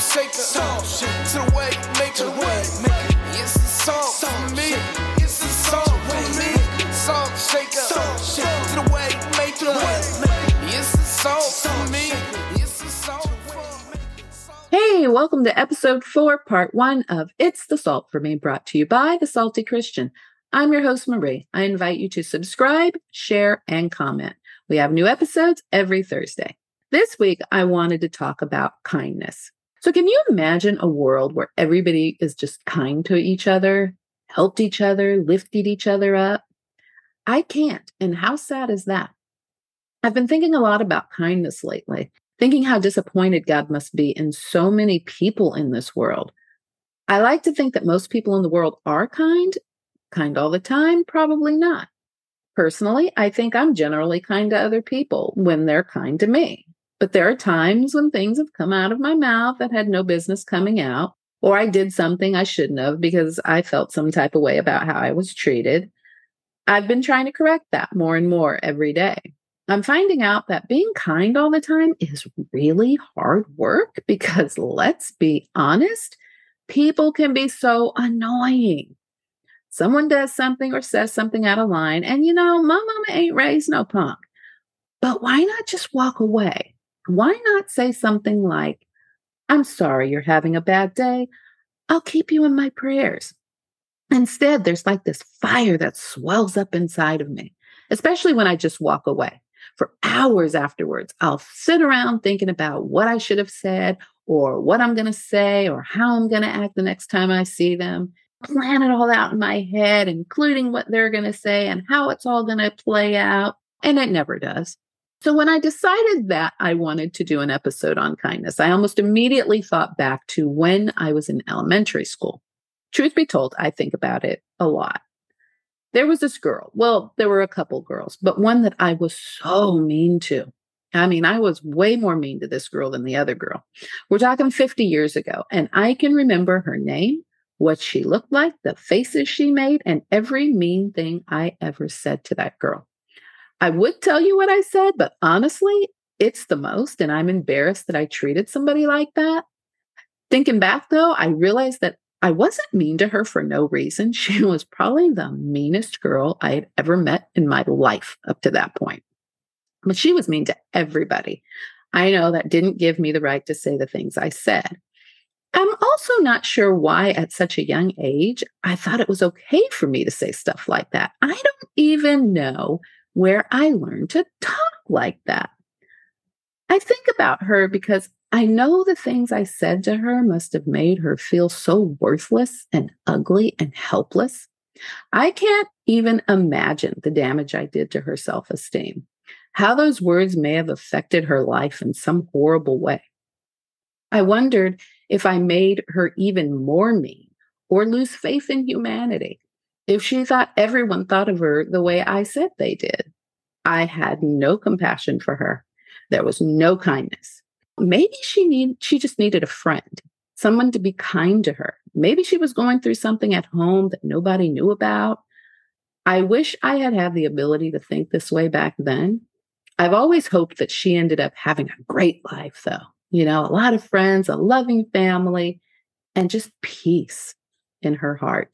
shaker. Salt shaker. To the way make to the way make It's a salt, salt for me. It's a salt for me. Salt shaker. Salt shaker. To the way make the way It's a salt for me. It's a salt for me. Hey, welcome to episode four, part one of It's the Salt for Me, brought to you by The Salty Christian. I'm your host, Marie. I invite you to subscribe, share, and comment. We have new episodes every Thursday. This week, I wanted to talk about kindness. So, can you imagine a world where everybody is just kind to each other, helped each other, lifted each other up? I can't. And how sad is that? I've been thinking a lot about kindness lately, thinking how disappointed God must be in so many people in this world. I like to think that most people in the world are kind. Kind all the time? Probably not. Personally, I think I'm generally kind to other people when they're kind to me. But there are times when things have come out of my mouth that had no business coming out, or I did something I shouldn't have because I felt some type of way about how I was treated. I've been trying to correct that more and more every day. I'm finding out that being kind all the time is really hard work because let's be honest, people can be so annoying. Someone does something or says something out of line, and you know, my mama ain't raised no punk. But why not just walk away? Why not say something like, I'm sorry you're having a bad day. I'll keep you in my prayers. Instead, there's like this fire that swells up inside of me, especially when I just walk away. For hours afterwards, I'll sit around thinking about what I should have said, or what I'm going to say, or how I'm going to act the next time I see them. Plan it all out in my head, including what they're going to say and how it's all going to play out. And it never does. So when I decided that I wanted to do an episode on kindness, I almost immediately thought back to when I was in elementary school. Truth be told, I think about it a lot. There was this girl. Well, there were a couple girls, but one that I was so mean to. I mean, I was way more mean to this girl than the other girl. We're talking 50 years ago, and I can remember her name, what she looked like, the faces she made, and every mean thing I ever said to that girl. I would tell you what I said, but honestly, it's the most. And I'm embarrassed that I treated somebody like that. Thinking back though, I realized that I wasn't mean to her for no reason. She was probably the meanest girl I had ever met in my life up to that point. But she was mean to everybody. I know that didn't give me the right to say the things I said. I'm also not sure why, at such a young age, I thought it was okay for me to say stuff like that. I don't even know where I learned to talk like that. I think about her because I know the things I said to her must have made her feel so worthless and ugly and helpless. I can't even imagine the damage I did to her self esteem, how those words may have affected her life in some horrible way. I wondered if I made her even more mean or lose faith in humanity if she thought everyone thought of her the way I said they did. I had no compassion for her. There was no kindness. Maybe she need she just needed a friend, someone to be kind to her. Maybe she was going through something at home that nobody knew about. I wish I had had the ability to think this way back then. I've always hoped that she ended up having a great life though. You know, a lot of friends, a loving family, and just peace in her heart.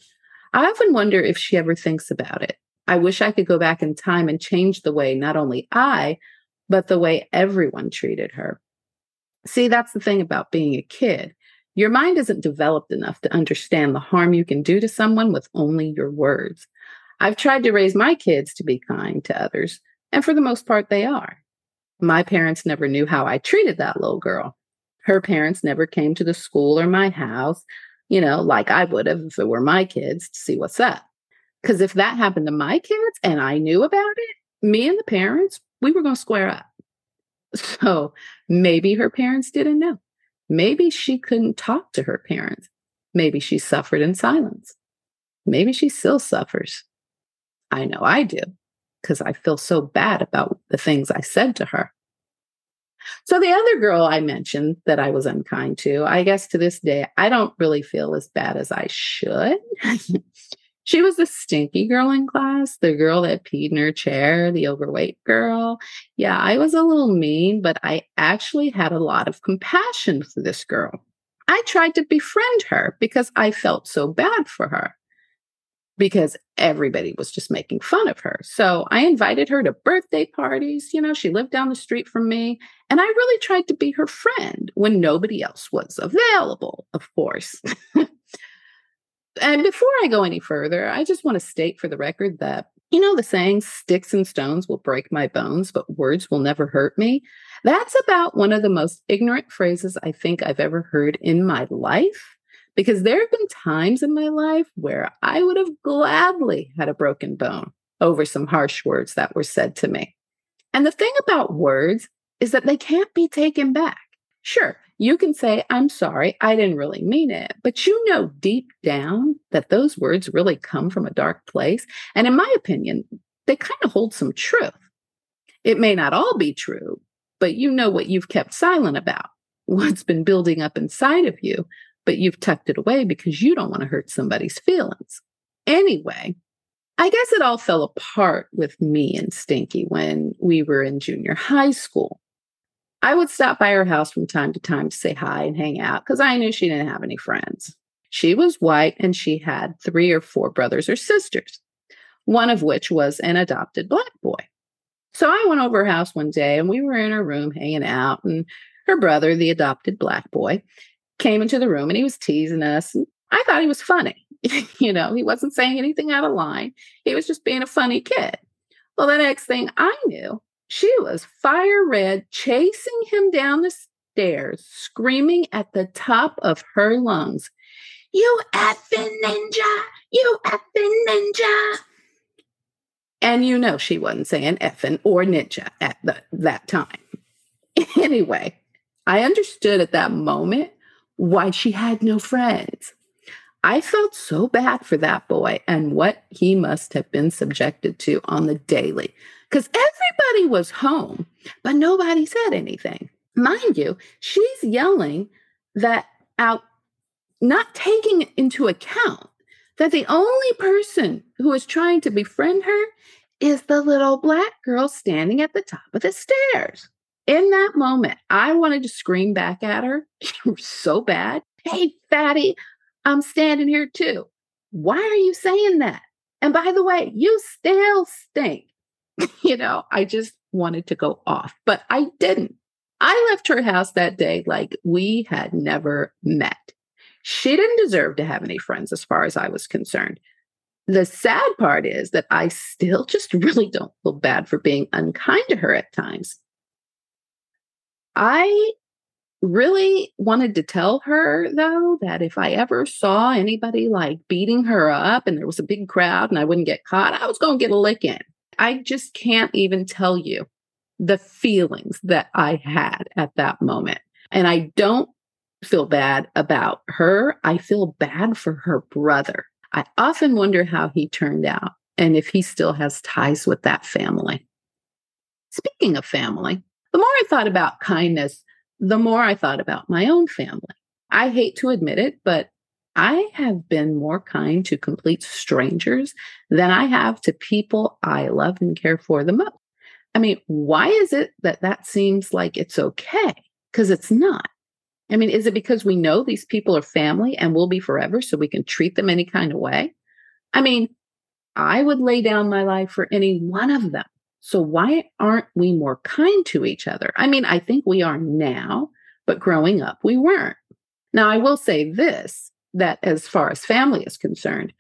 I often wonder if she ever thinks about it. I wish I could go back in time and change the way not only I, but the way everyone treated her. See, that's the thing about being a kid. Your mind isn't developed enough to understand the harm you can do to someone with only your words. I've tried to raise my kids to be kind to others, and for the most part, they are. My parents never knew how I treated that little girl. Her parents never came to the school or my house you know, like I would have if it were my kids to see what's up. Because if that happened to my kids and I knew about it, me and the parents, we were going to square up. So maybe her parents didn't know. Maybe she couldn't talk to her parents. Maybe she suffered in silence. Maybe she still suffers. I know I do because I feel so bad about the things I said to her. So the other girl I mentioned that I was unkind to, I guess to this day, I don't really feel as bad as I should. she was the stinky girl in class, the girl that peed in her chair, the overweight girl. Yeah, I was a little mean, but I actually had a lot of compassion for this girl. I tried to befriend her because I felt so bad for her because everybody was just making fun of her. So I invited her to birthday parties. You know, she lived down the street from me. And I really tried to be her friend when nobody else was available, of course. and before I go any further, I just want to state for the record that, you know, the saying, sticks and stones will break my bones, but words will never hurt me. That's about one of the most ignorant phrases I think I've ever heard in my life because there have been times in my life where I would have gladly had a broken bone over some harsh words that were said to me. And the thing about words is that they can't be taken back. Sure, you can say, I'm sorry, I didn't really mean it, but you know deep down that those words really come from a dark place. And in my opinion, they kind of hold some truth. It may not all be true, but you know what you've kept silent about, what's been building up inside of you but you've tucked it away because you don't want to hurt somebody's feelings. Anyway, I guess it all fell apart with me and Stinky when we were in junior high school. I would stop by her house from time to time to say hi and hang out because I knew she didn't have any friends. She was white and she had three or four brothers or sisters, one of which was an adopted black boy. So I went over her house one day and we were in her room hanging out, and her brother, the adopted black boy, came into the room and he was teasing us. I thought he was funny. you know, he wasn't saying anything out of line. He was just being a funny kid. Well, the next thing I knew, she was fire red, chasing him down the stairs, screaming at the top of her lungs, You effing ninja! You effing ninja! And you know she wasn't saying effing or ninja at the, that time. anyway, I understood at that moment why she had no friends. I felt so bad for that boy and what he must have been subjected to on the daily because everybody was home, but nobody said anything. Mind you, she's yelling that out, not taking into account that the only person who is trying to befriend her is the little black girl standing at the top of the stairs in that moment, I wanted to scream back at her so bad. Hey, fatty, I'm standing here too. Why are you saying that? And by the way, you still stink. you know, I just wanted to go off, but I didn't. I left her house that day like we had never met. She didn't deserve to have any friends as far as I was concerned. The sad part is that I still just really don't feel bad for being unkind to her at times. I really wanted to tell her though that if I ever saw anybody like beating her up and there was a big crowd and I wouldn't get caught, I was going to get a lick in. I just can't even tell you the feelings that I had at that moment. And I don't feel bad about her. I feel bad for her brother. I often wonder how he turned out and if he still has ties with that family. Speaking of family, the more I thought about kindness, the more I thought about my own family. I hate to admit it, but I have been more kind to complete strangers than I have to people I love and care for the most. I mean, why is it that that seems like it's okay? Because it's not. I mean, is it because we know these people are family and will be forever, so we can treat them any kind of way? I mean, I would lay down my life for any one of them. So why aren't we more kind to each other? I mean, I think we are now, but growing up, we weren't. Now, I will say this that as far as family is concerned,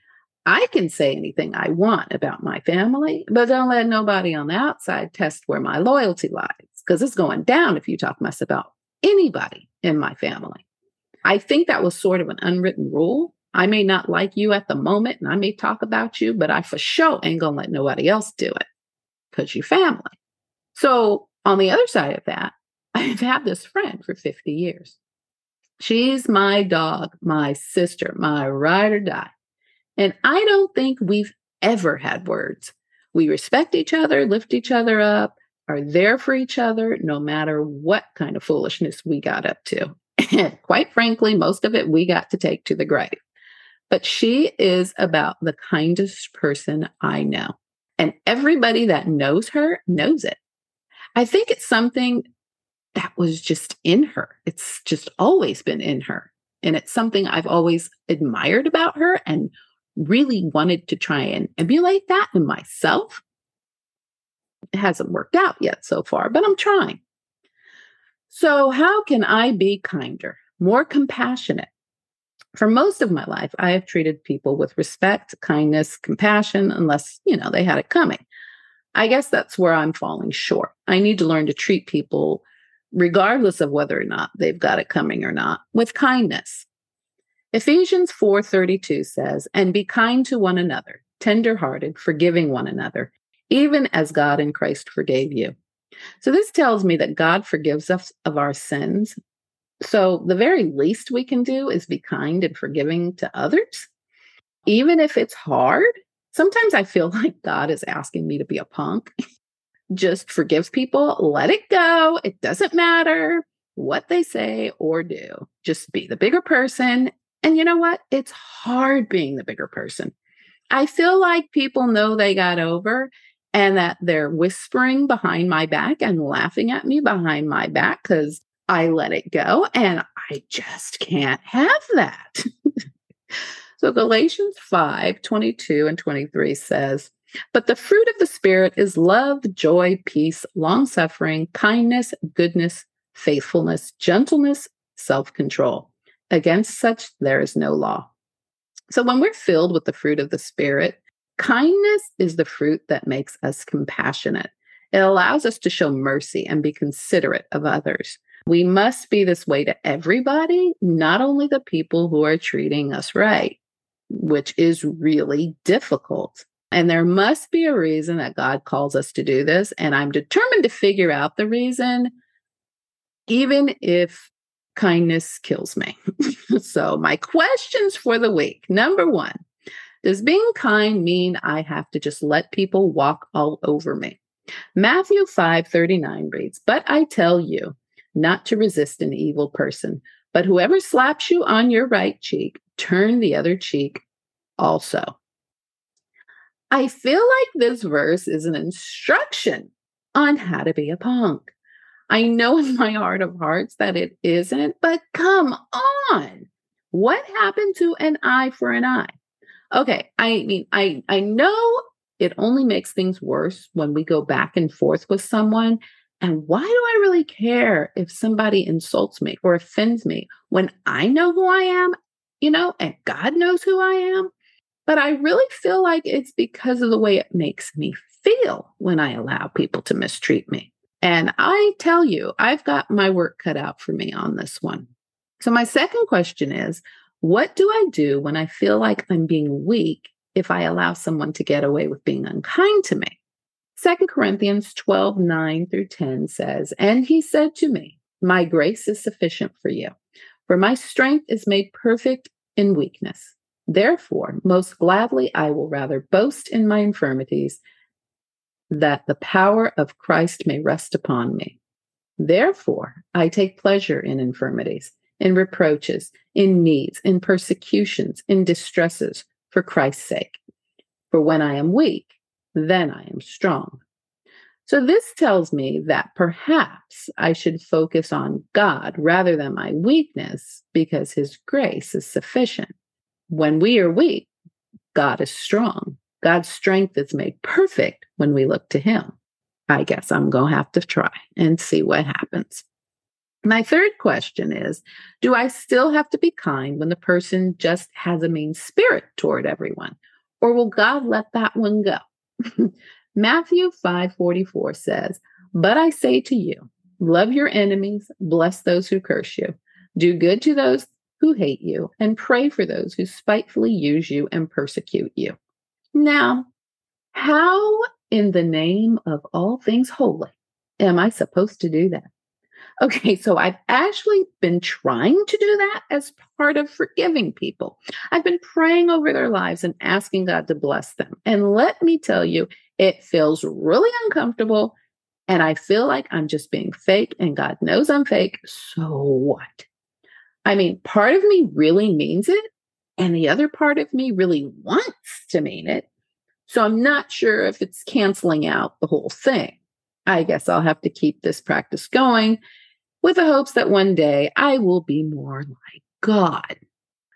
I can say anything I want about my family, but don't let nobody on the outside test where my loyalty lies because it's going down if you talk mess about anybody in my family. I think that was sort of an unwritten rule. I may not like you at the moment and I may talk about you, but I for sure ain't gonna let nobody else do it because you family. So on the other side of that, I've had this friend for 50 years. She's my dog, my sister, my ride or die. And I don't think we've ever had words. We respect each other, lift each other up, are there for each other, no matter what kind of foolishness we got up to. And quite frankly, most of it we got to take to the grave. But she is about the kindest person I know. And everybody that knows her knows it. I think it's something that was just in her. It's just always been in her. And it's something I've always admired about her and really wanted to try and emulate that in myself. It hasn't worked out yet so far, but I'm trying. So, how can I be kinder, more compassionate? For most of my life, I have treated people with respect, kindness, compassion, unless, you know, they had it coming. I guess that's where I'm falling short. I need to learn to treat people, regardless of whether or not they've got it coming or not, with kindness. Ephesians 4:32 says, "And be kind to one another, tenderhearted, forgiving one another, even as God in Christ forgave you." So this tells me that God forgives us of our sins. So the very least we can do is be kind and forgiving to others, even if it's hard sometimes I feel like God is asking me to be a punk. Just forgive people, let it go. It doesn't matter what they say or do. Just be the bigger person. And you know what? It's hard being the bigger person. I feel like people know they got over and that they're whispering behind my back and laughing at me behind my back because I let it go. And I just can't have that. So Galatians 5 22 and 23 says, But the fruit of the Spirit is love, joy, peace, long suffering, kindness, goodness, faithfulness, gentleness, self control. Against such there is no law. So when we're filled with the fruit of the Spirit, kindness is the fruit that makes us compassionate. It allows us to show mercy and be considerate of others. We must be this way to everybody, not only the people who are treating us right which is really difficult. And there must be a reason that God calls us to do this. And I'm determined to figure out the reason, even if kindness kills me. so, my questions for the week number one, does being kind mean I have to just let people walk all over me? Matthew 5 39 reads, But I tell you not to resist an evil person, but whoever slaps you on your right cheek, turn the other cheek also. I feel like this verse is an instruction on how to be a punk. I know in my heart of hearts that it isn't, but come on. What happened to an eye for an eye? Okay, I mean, I I know it only makes things worse when we go back and forth with someone. And why do I really care if somebody insults me or offends me when I know who I am, you know, and God knows who I am? But I really feel like it's because of the way it makes me feel when I allow people to mistreat me. And I tell you, I've got my work cut out for me on this one. So, my second question is what do I do when I feel like I'm being weak if I allow someone to get away with being unkind to me? 2 Corinthians 12, 9 through 10 says, And he said to me, My grace is sufficient for you, for my strength is made perfect in weakness. Therefore, most gladly I will rather boast in my infirmities, that the power of Christ may rest upon me. Therefore, I take pleasure in infirmities, in reproaches, in needs, in persecutions, in distresses, for Christ's sake. For when I am weak, then I am strong. So, this tells me that perhaps I should focus on God rather than my weakness because His grace is sufficient. When we are weak, God is strong. God's strength is made perfect when we look to Him. I guess I'm going to have to try and see what happens. My third question is Do I still have to be kind when the person just has a mean spirit toward everyone? Or will God let that one go? Matthew 5:44 says, "But I say to you, love your enemies, bless those who curse you, do good to those who hate you, and pray for those who spitefully use you and persecute you. Now, how in the name of all things holy am I supposed to do that? Okay, so I've actually been trying to do that as part of forgiving people. I've been praying over their lives and asking God to bless them. And let me tell you, it feels really uncomfortable. And I feel like I'm just being fake, and God knows I'm fake. So what? I mean, part of me really means it, and the other part of me really wants to mean it. So I'm not sure if it's canceling out the whole thing. I guess I'll have to keep this practice going with the hopes that one day I will be more like God.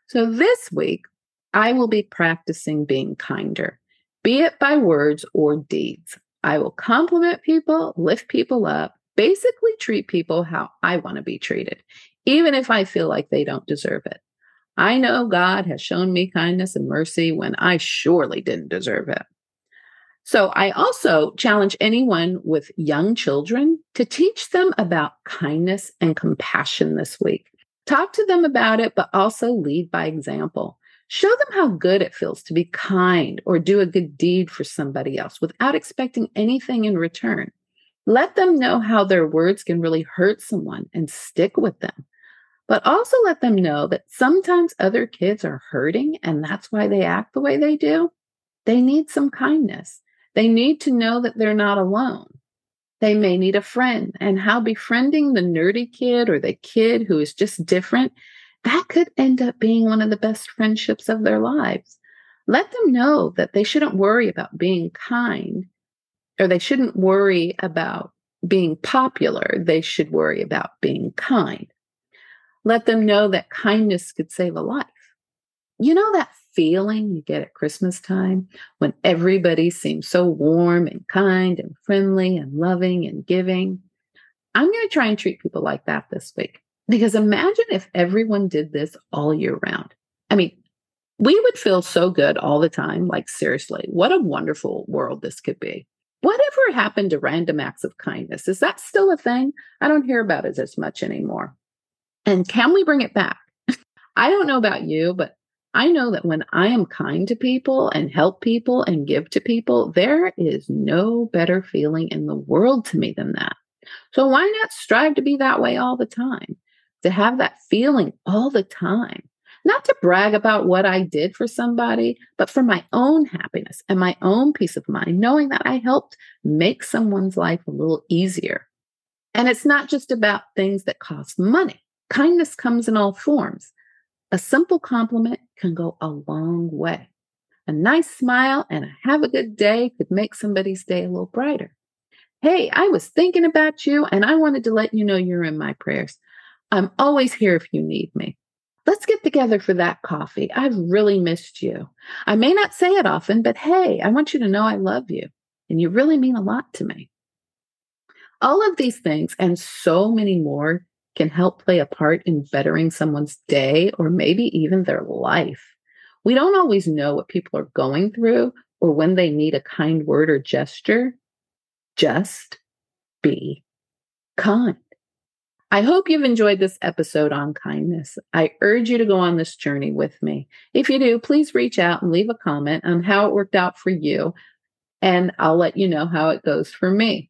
So this week, I will be practicing being kinder, be it by words or deeds. I will compliment people, lift people up, basically treat people how I want to be treated, even if I feel like they don't deserve it. I know God has shown me kindness and mercy when I surely didn't deserve it. So I also challenge anyone with young children to teach them about kindness and compassion this week. Talk to them about it, but also lead by example. Show them how good it feels to be kind or do a good deed for somebody else without expecting anything in return. Let them know how their words can really hurt someone and stick with them. But also let them know that sometimes other kids are hurting and that's why they act the way they do. They need some kindness. They need to know that they're not alone. They may need a friend, and how befriending the nerdy kid or the kid who is just different, that could end up being one of the best friendships of their lives. Let them know that they shouldn't worry about being kind or they shouldn't worry about being popular. They should worry about being kind. Let them know that kindness could save a life. You know that feeling you get at Christmas time when everybody seems so warm and kind and friendly and loving and giving. I'm going to try and treat people like that this week because imagine if everyone did this all year round. I mean, we would feel so good all the time. Like, seriously, what a wonderful world this could be. Whatever happened to random acts of kindness? Is that still a thing? I don't hear about it as much anymore. And can we bring it back? I don't know about you, but I know that when I am kind to people and help people and give to people, there is no better feeling in the world to me than that. So why not strive to be that way all the time? To have that feeling all the time. Not to brag about what I did for somebody, but for my own happiness and my own peace of mind, knowing that I helped make someone's life a little easier. And it's not just about things that cost money. Kindness comes in all forms. A simple compliment can go a long way. A nice smile and a have a good day could make somebody's day a little brighter. Hey, I was thinking about you and I wanted to let you know you're in my prayers. I'm always here if you need me. Let's get together for that coffee. I've really missed you. I may not say it often, but hey, I want you to know I love you and you really mean a lot to me. All of these things and so many more can help play a part in bettering someone's day or maybe even their life. We don't always know what people are going through or when they need a kind word or gesture. Just be kind. I hope you've enjoyed this episode on kindness. I urge you to go on this journey with me. If you do, please reach out and leave a comment on how it worked out for you, and I'll let you know how it goes for me.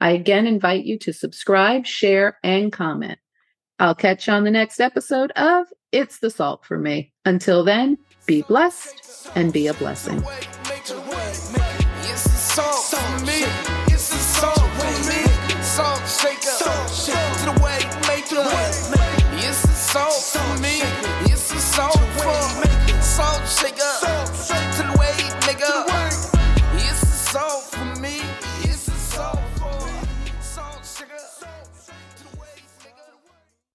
I again invite you to subscribe, share, and comment. I'll catch you on the next episode of It's the Salt for Me. Until then, be blessed and be a blessing. Salt shaker.